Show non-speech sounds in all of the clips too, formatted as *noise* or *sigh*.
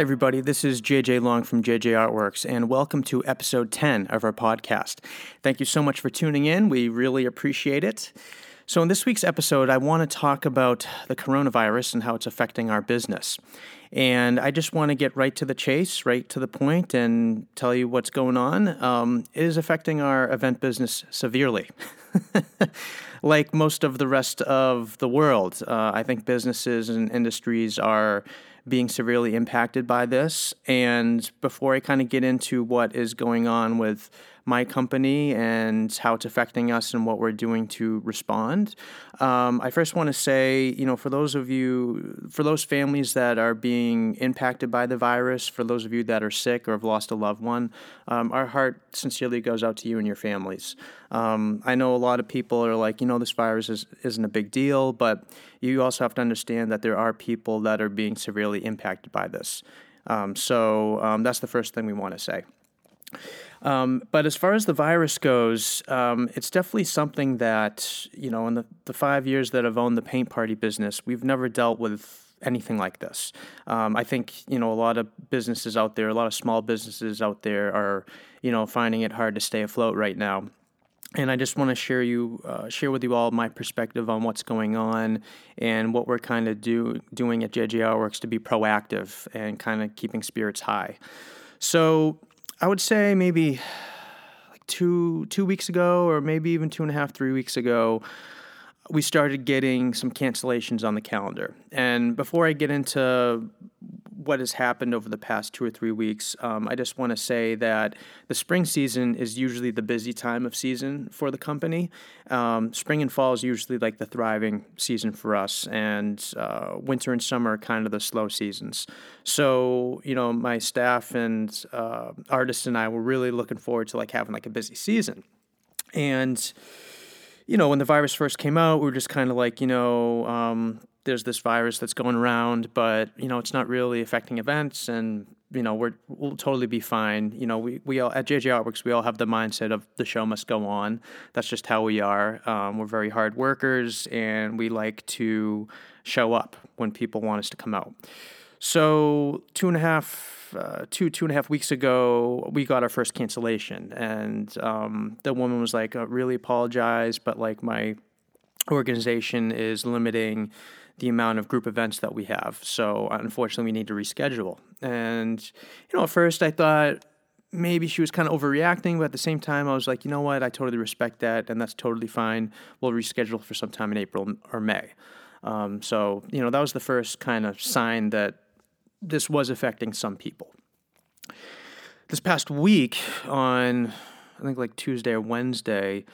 Hi, everybody. This is JJ Long from JJ Artworks, and welcome to episode 10 of our podcast. Thank you so much for tuning in. We really appreciate it. So, in this week's episode, I want to talk about the coronavirus and how it's affecting our business. And I just want to get right to the chase, right to the point, and tell you what's going on. Um, it is affecting our event business severely. *laughs* like most of the rest of the world, uh, I think businesses and industries are being severely impacted by this. And before I kind of get into what is going on with my company and how it's affecting us and what we're doing to respond. Um, I first want to say, you know, for those of you, for those families that are being impacted by the virus, for those of you that are sick or have lost a loved one, um, our heart sincerely goes out to you and your families. Um, I know a lot of people are like, you know, this virus is, isn't a big deal, but you also have to understand that there are people that are being severely impacted by this. Um, so um, that's the first thing we want to say. Um, but as far as the virus goes, um, it's definitely something that, you know, in the, the five years that I've owned the paint party business, we've never dealt with anything like this. Um, I think, you know, a lot of businesses out there, a lot of small businesses out there are, you know, finding it hard to stay afloat right now. And I just want to share you, uh, share with you all my perspective on what's going on and what we're kind of do, doing at JJ Works to be proactive and kind of keeping spirits high. So I would say maybe like two two weeks ago, or maybe even two and a half, three weeks ago, we started getting some cancellations on the calendar. And before I get into what has happened over the past two or three weeks, um, I just want to say that the spring season is usually the busy time of season for the company. Um, spring and fall is usually like the thriving season for us, and uh, winter and summer are kind of the slow seasons. So, you know, my staff and uh, artists and I were really looking forward to like having like a busy season. And you know, when the virus first came out, we were just kind of like, you know, um, there's this virus that's going around, but you know, it's not really affecting events, and you know, we're we'll totally be fine. You know, we we all at JJ Artworks, we all have the mindset of the show must go on. That's just how we are. Um, we're very hard workers, and we like to show up when people want us to come out. So two and a half, uh, two two and a half weeks ago, we got our first cancellation, and um, the woman was like, "I really apologize, but like my organization is limiting." The amount of group events that we have. So unfortunately, we need to reschedule. And you know, at first I thought maybe she was kind of overreacting, but at the same time, I was like, you know what? I totally respect that, and that's totally fine. We'll reschedule for sometime in April or May. Um, so you know, that was the first kind of sign that this was affecting some people. This past week, on I think like Tuesday or Wednesday,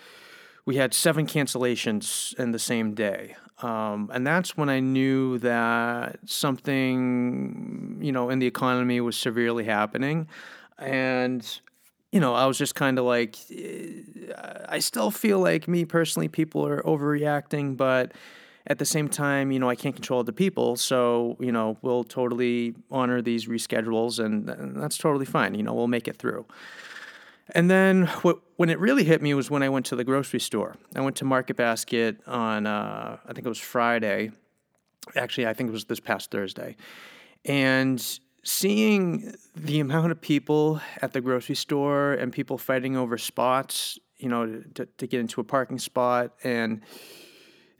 we had seven cancellations in the same day. Um, and that's when I knew that something, you know, in the economy was severely happening. And, you know, I was just kind of like, eh, I still feel like me personally, people are overreacting, but at the same time, you know, I can't control the people. So, you know, we'll totally honor these reschedules and, and that's totally fine. You know, we'll make it through. And then what, when it really hit me was when I went to the grocery store. I went to Market Basket on, uh, I think it was Friday. Actually, I think it was this past Thursday. And seeing the amount of people at the grocery store and people fighting over spots, you know, to, to get into a parking spot and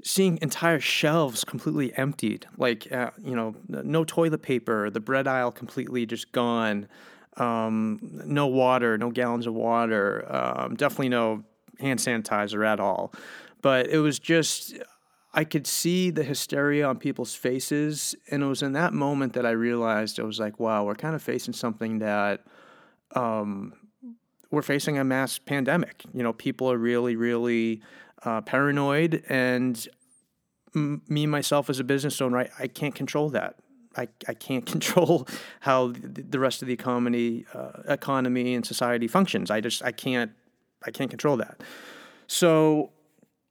seeing entire shelves completely emptied, like, uh, you know, no toilet paper, the bread aisle completely just gone um, no water, no gallons of water, um, definitely no hand sanitizer at all. But it was just, I could see the hysteria on people's faces. And it was in that moment that I realized it was like, wow, we're kind of facing something that um, we're facing a mass pandemic. You know, people are really, really uh, paranoid. And m- me, myself, as a business owner, I, I can't control that. I, I can't *laughs* control how the rest of the economy uh, economy and society functions. I just I can't I can't control that. So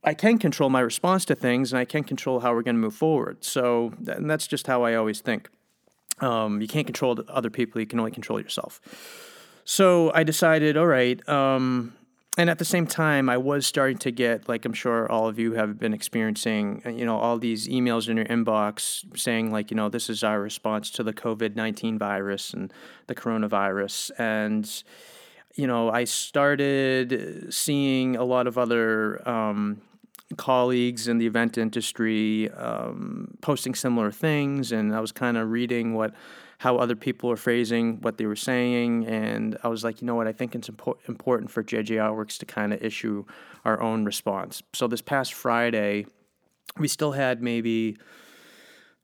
I can control my response to things, and I can control how we're going to move forward. So and that's just how I always think. Um, you can't control other people; you can only control yourself. So I decided, all right, um, and at the same time, I was starting to get, like I'm sure all of you have been experiencing, uh, you know, all these emails in your inbox saying, like, you know, this is our response to the COVID 19 virus and the coronavirus. And, you know, I started seeing a lot of other um, colleagues in the event industry um, posting similar things. And I was kind of reading what how other people were phrasing what they were saying. And I was like, you know what? I think it's impo- important for JJ Artworks to kind of issue our own response. So this past Friday, we still had maybe.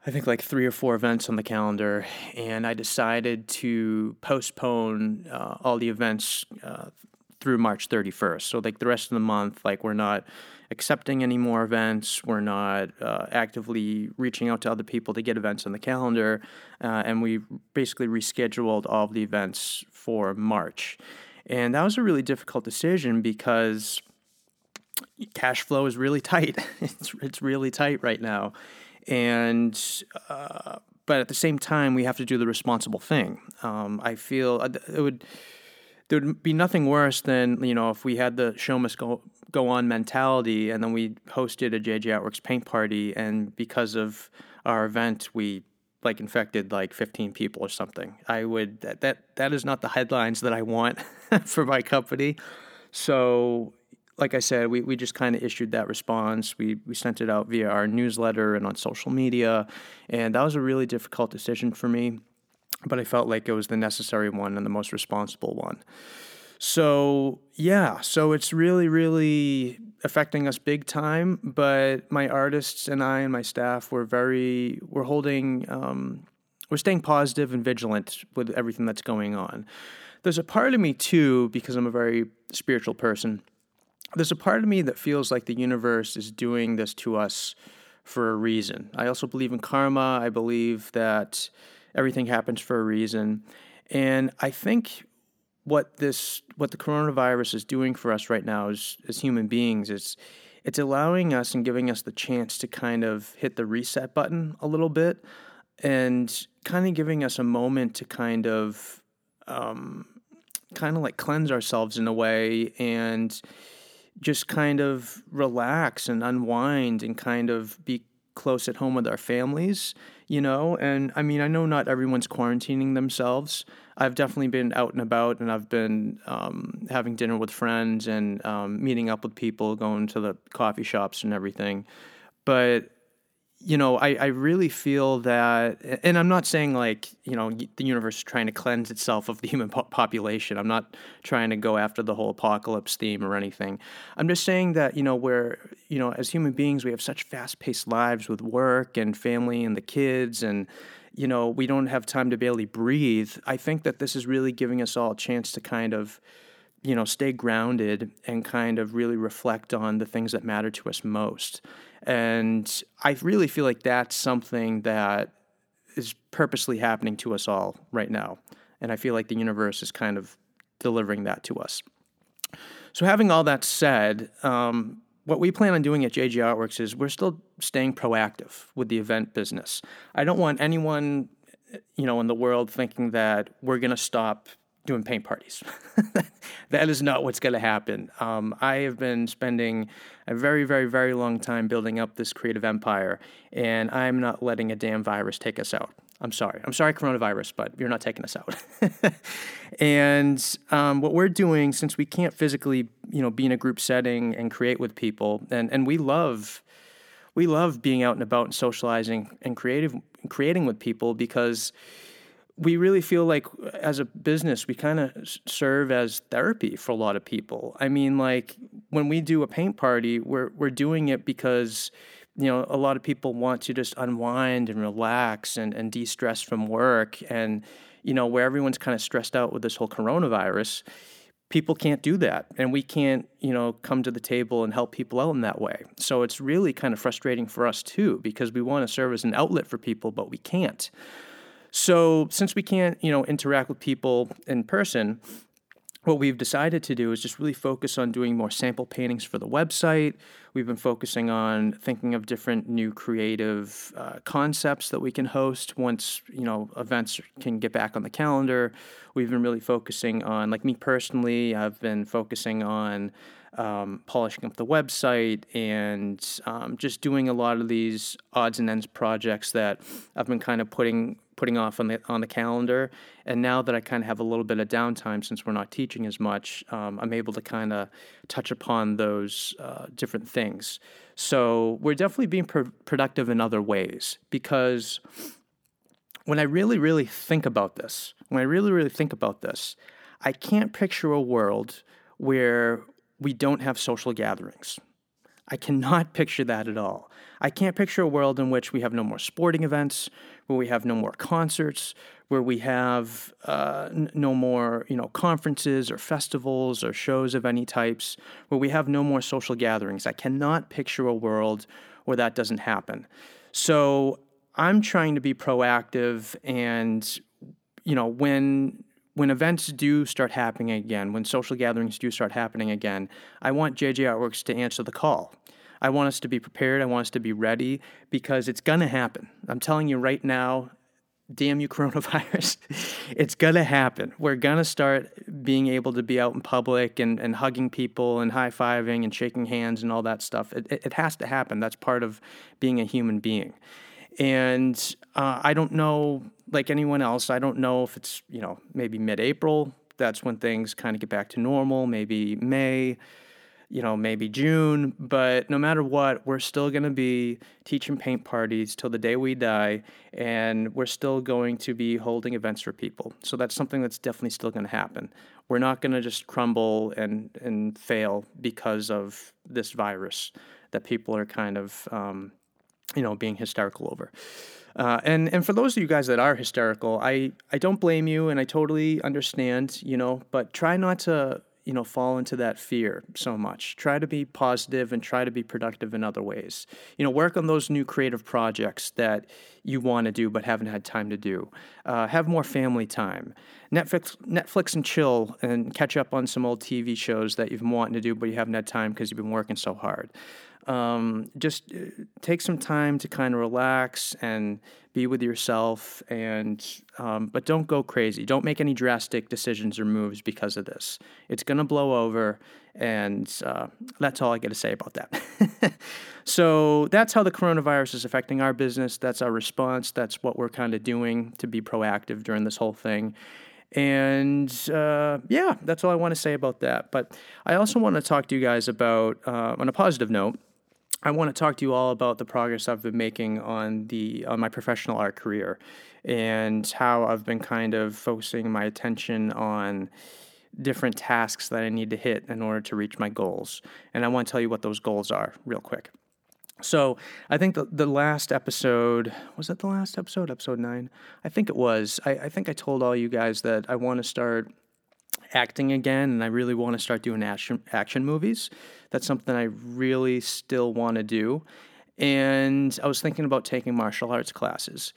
I think like three or four events on the calendar, and I decided to postpone uh, all the events uh, through March 31st. So like the rest of the month, like we're not accepting any more events. We're not uh, actively reaching out to other people to get events on the calendar. Uh, and we basically rescheduled all of the events for March. And that was a really difficult decision because cash flow is really *laughs* tight. it's, it's really tight right now. And, uh, but at the same time, we have to do the responsible thing. Um, I feel uh, it would there would be nothing worse than you know if we had the show must go go on mentality and then we hosted a JJ Artworks paint party and because of our event we like infected like 15 people or something. I would that that, that is not the headlines that I want *laughs* for my company. So like I said, we, we just kind of issued that response. We, we sent it out via our newsletter and on social media. And that was a really difficult decision for me but I felt like it was the necessary one and the most responsible one. So, yeah, so it's really, really affecting us big time. But my artists and I and my staff were very, we're holding, um, we're staying positive and vigilant with everything that's going on. There's a part of me too, because I'm a very spiritual person, there's a part of me that feels like the universe is doing this to us for a reason. I also believe in karma. I believe that everything happens for a reason. And I think what this what the coronavirus is doing for us right now as as human beings is it's allowing us and giving us the chance to kind of hit the reset button a little bit and kind of giving us a moment to kind of um, kind of like cleanse ourselves in a way and just kind of relax and unwind and kind of be close at home with our families, you know? And I mean, I know not everyone's quarantining themselves. I've definitely been out and about and I've been um, having dinner with friends and um, meeting up with people, going to the coffee shops and everything. But you know, I, I really feel that, and I'm not saying like, you know, the universe is trying to cleanse itself of the human po- population. I'm not trying to go after the whole apocalypse theme or anything. I'm just saying that, you know, where, you know, as human beings, we have such fast paced lives with work and family and the kids, and, you know, we don't have time to barely breathe. I think that this is really giving us all a chance to kind of, you know, stay grounded and kind of really reflect on the things that matter to us most. And I really feel like that's something that is purposely happening to us all right now. And I feel like the universe is kind of delivering that to us. So, having all that said, um, what we plan on doing at JJ Artworks is we're still staying proactive with the event business. I don't want anyone, you know, in the world thinking that we're going to stop doing paint parties. *laughs* that is not what's going to happen. Um, I have been spending a very, very, very long time building up this creative empire, and I'm not letting a damn virus take us out. I'm sorry. I'm sorry, coronavirus, but you're not taking us out. *laughs* and um, what we're doing, since we can't physically, you know, be in a group setting and create with people, and, and we love, we love being out and about and socializing and creative, creating with people because we really feel like as a business we kind of serve as therapy for a lot of people. I mean like when we do a paint party we're we're doing it because you know a lot of people want to just unwind and relax and, and de-stress from work. And you know where everyone's kind of stressed out with this whole coronavirus people can't do that. And we can't you know come to the table and help people out in that way. So it's really kind of frustrating for us too because we want to serve as an outlet for people but we can't so since we can't, you know, interact with people in person, what we've decided to do is just really focus on doing more sample paintings for the website. We've been focusing on thinking of different new creative uh, concepts that we can host once you know events can get back on the calendar. We've been really focusing on, like me personally, I've been focusing on um, polishing up the website and um, just doing a lot of these odds and ends projects that I've been kind of putting putting off on the on the calendar. And now that I kind of have a little bit of downtime since we're not teaching as much, um, I'm able to kind of touch upon those uh, different things. So we're definitely being pr- productive in other ways because when I really, really think about this, when I really, really think about this, I can't picture a world where we don't have social gatherings. I cannot *laughs* picture that at all. I can't picture a world in which we have no more sporting events, where we have no more concerts, where we have uh, n- no more, you know, conferences or festivals or shows of any types, where we have no more social gatherings. I cannot picture a world where that doesn't happen. So I'm trying to be proactive, and you know, when when events do start happening again, when social gatherings do start happening again, I want JJ Artworks to answer the call. I want us to be prepared. I want us to be ready because it's going to happen. I'm telling you right now, damn you, *laughs* coronavirus. it's going to happen. We're going to start being able to be out in public and, and hugging people and high fiving and shaking hands and all that stuff. It, it, it has to happen. That's part of being a human being. And uh, I don't know, like anyone else, I don't know if it's, you know, maybe mid April. That's when things kind of get back to normal, maybe May, you know, maybe June. But no matter what, we're still going to be teaching paint parties till the day we die. And we're still going to be holding events for people. So that's something that's definitely still going to happen. We're not going to just crumble and, and fail because of this virus that people are kind of, um, you know, being hysterical over. Uh, and and for those of you guys that are hysterical, I I don't blame you, and I totally understand, you know. But try not to you know fall into that fear so much. Try to be positive and try to be productive in other ways. You know, work on those new creative projects that you want to do but haven't had time to do. Uh, have more family time. Netflix, Netflix and chill and catch up on some old TV shows that you've been wanting to do but you haven't had time because you've been working so hard. Um, just uh, take some time to kind of relax and be with yourself and um, but don't go crazy don't make any drastic decisions or moves because of this it's going to blow over and uh, that's all i got to say about that. *laughs* So that's how the coronavirus is affecting our business. That's our response. That's what we're kind of doing to be proactive during this whole thing. And uh, yeah, that's all I want to say about that. But I also want to talk to you guys about, uh, on a positive note, I want to talk to you all about the progress I've been making on the on my professional art career and how I've been kind of focusing my attention on different tasks that I need to hit in order to reach my goals. And I want to tell you what those goals are real quick. So I think the, the last episode was that the last episode, episode nine? I think it was. I, I think I told all you guys that I want to start acting again and I really want to start doing action action movies. That's something I really still want to do. And I was thinking about taking martial arts classes.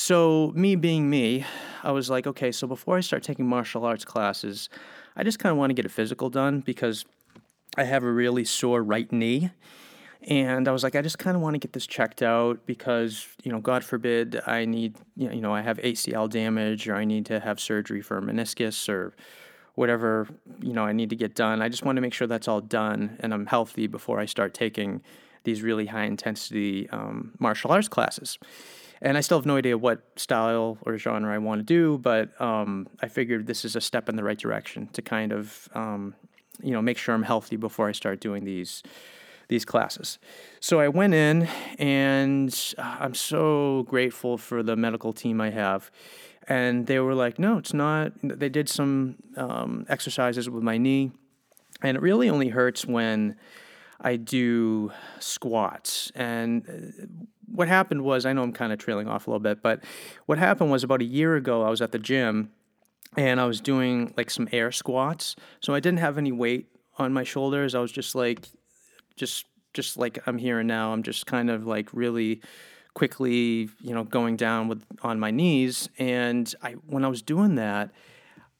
So, me being me, I was like, okay, so before I start taking martial arts classes, I just kind of want to get a physical done because I have a really sore right knee. And I was like, I just kind of want to get this checked out because, you know, God forbid I need, you know, I have ACL damage or I need to have surgery for meniscus or whatever you know I need to get done. I just want to make sure that's all done and I'm healthy before I start taking these really high intensity um, martial arts classes. And I still have no idea what style or genre I want to do, but um, I figured this is a step in the right direction to kind of um, you know make sure I'm healthy before I start doing these these classes. So I went in, and I'm so grateful for the medical team I have and they were like, no, it's not. They did some um, exercises with my knee, and it really only hurts when I do squats. And uh, what happened was, I know I'm kind of trailing off a little bit, but what happened was about a year ago, I was at the gym and I was doing like some air squats. So I didn't have any weight on my shoulders. I was just like, just just like I'm here and now. I'm just kind of like really quickly, you know, going down with on my knees. And I when I was doing that,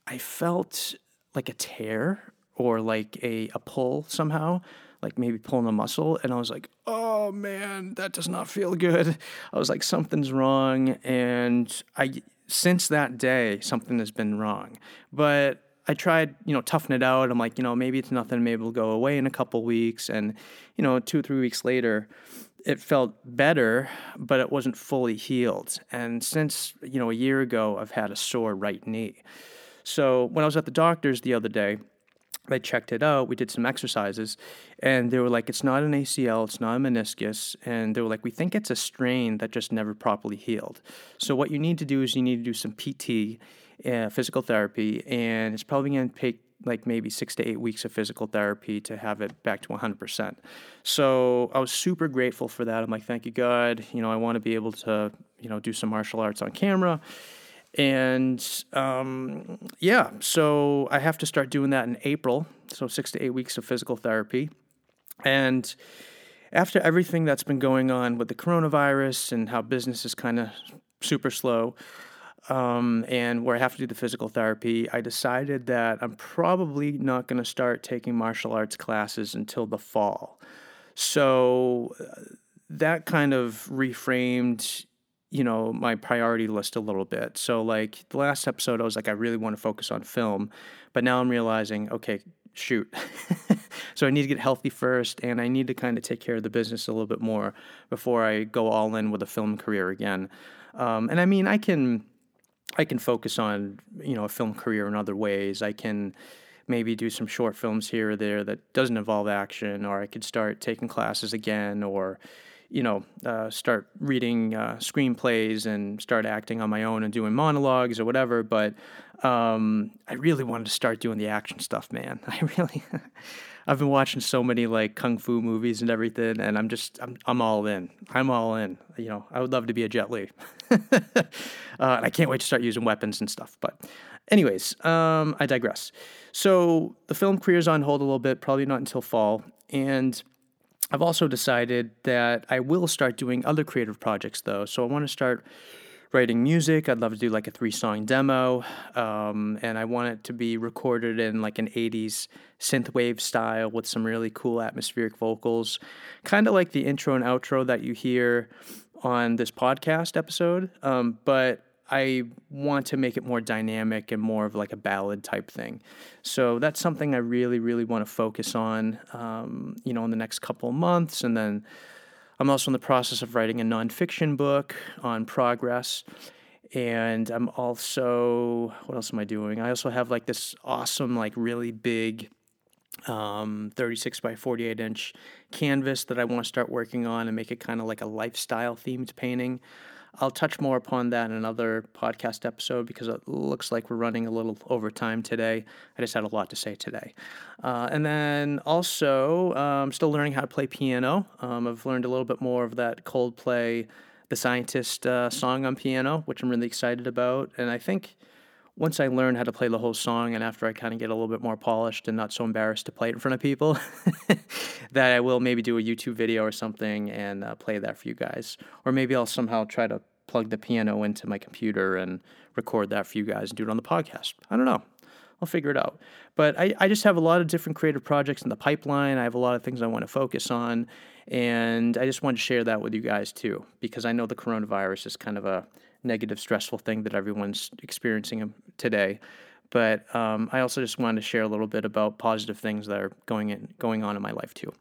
I felt like a tear or like a, a pull somehow, like maybe pulling a muscle. And I was like, oh man, that does not feel good. I was like, something's wrong. And I, since that day, something has been wrong. But I tried, you know, toughen it out. I'm like, you know, maybe it's nothing. Maybe it'll go away in a couple weeks. And, you know, two or three weeks later, it felt better, but it wasn't fully healed. And since, you know, a year ago, I've had a sore right knee. So when I was at the doctor's the other day, I checked it out. We did some exercises, and they were like, "It's not an ACL, it's not a meniscus," and they were like, "We think it's a strain that just never properly healed." So what you need to do is you need to do some PT, uh, physical therapy, and it's probably going to take like maybe six to eight weeks of physical therapy to have it back to 100%. So I was super grateful for that. I'm like, thank you, God. You know, I want to be able to, you know, do some martial arts on camera. And um, yeah, so I have to start doing that in April. So six to eight weeks of physical therapy. And after everything that's been going on with the coronavirus and how business is kind of super slow, um, and where I have to do the physical therapy, I decided that I'm probably not going to start taking martial arts classes until the fall. So uh, that kind of reframed you know my priority list a little bit. So like the last episode i was like i really want to focus on film but now i'm realizing okay shoot. *laughs* So i need to get healthy first and i need to kind of take care of the business a little bit more before i go all in with a film career again. Um, and i mean i can i can focus on you know a film career in other ways. I can maybe do some short films here or there that doesn't involve action or i could start taking classes again or you know, uh, start reading uh, screenplays and start acting on my own and doing monologues or whatever. But um, I really wanted to start doing the action stuff, man. *laughs* I really, *laughs* I've been watching so many like kung fu movies and everything, and I'm just, I'm, I'm all in. I'm all in. You know, I would love to be a Jet Li. *laughs* uh, I can't wait to start using weapons and stuff. But, anyways, um, I digress. So the film career is on hold a little bit, probably not until fall, and I've also decided that I will start doing other creative projects though. So I want to start writing music. I'd love to do like a three song demo. Um, and I want it to be recorded in like an 80s synthwave style with some really cool atmospheric vocals, kind of like the intro and outro that you hear on this podcast episode. Um, but I want to make it more dynamic and more of like a ballad type thing. So that's something I really, really want to focus on, um, you know, in the next couple of months. And then I'm also in the process of writing a nonfiction book on progress. And I'm also, what else am I doing? I also have like this awesome, like really big um, 36 by 48 inch canvas that I want to start working on and make it kind of like a lifestyle themed painting. I'll touch more upon that in another podcast episode because it looks like we're running a little over time today. I just had a lot to say today. Uh, and then also, I'm um, still learning how to play piano. Um, I've learned a little bit more of that Coldplay, The Scientist uh, song on piano, which I'm really excited about. And I think once I learn how to play the whole song and after I kind of get a little bit more polished and not so embarrassed to play it in front of people, *laughs* that I will maybe do a YouTube video or something and uh, play that for you guys. Or maybe I'll somehow try to plug the piano into my computer and record that for you guys and do it on the podcast. I don't know. I'll figure it out. But I, I just have a lot of different creative projects in the pipeline. I have a lot of things I want to focus on. And I just wanted to share that with you guys too, because I know the coronavirus is kind of a negative, stressful thing that everyone's experiencing today. But um, I also just wanted to share a little bit about positive things that are going in, going on in my life too.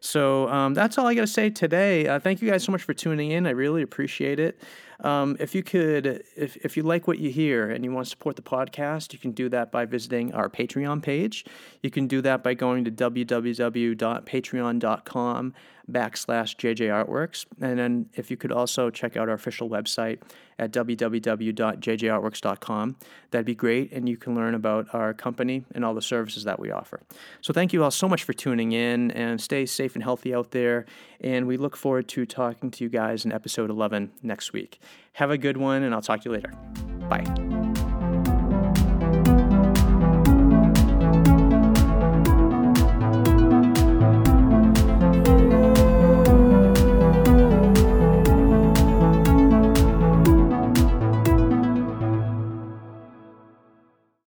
So um, that's all I got to say today. Uh, thank you guys so much for tuning in. I really appreciate it. Um, if you could, if, if you like what you hear and you want to support the podcast, you can do that by visiting our Patreon page. You can do that by going to www.patreon.com backslash JJ Artworks. And then if you could also check out our official website at www.jjartworks.com, that'd be great. And you can learn about our company and all the services that we offer. So thank you all so much for tuning in and stay safe and healthy out there. And we look forward to talking to you guys in episode 11 next week. Have a good one, and I'll talk to you later. Bye.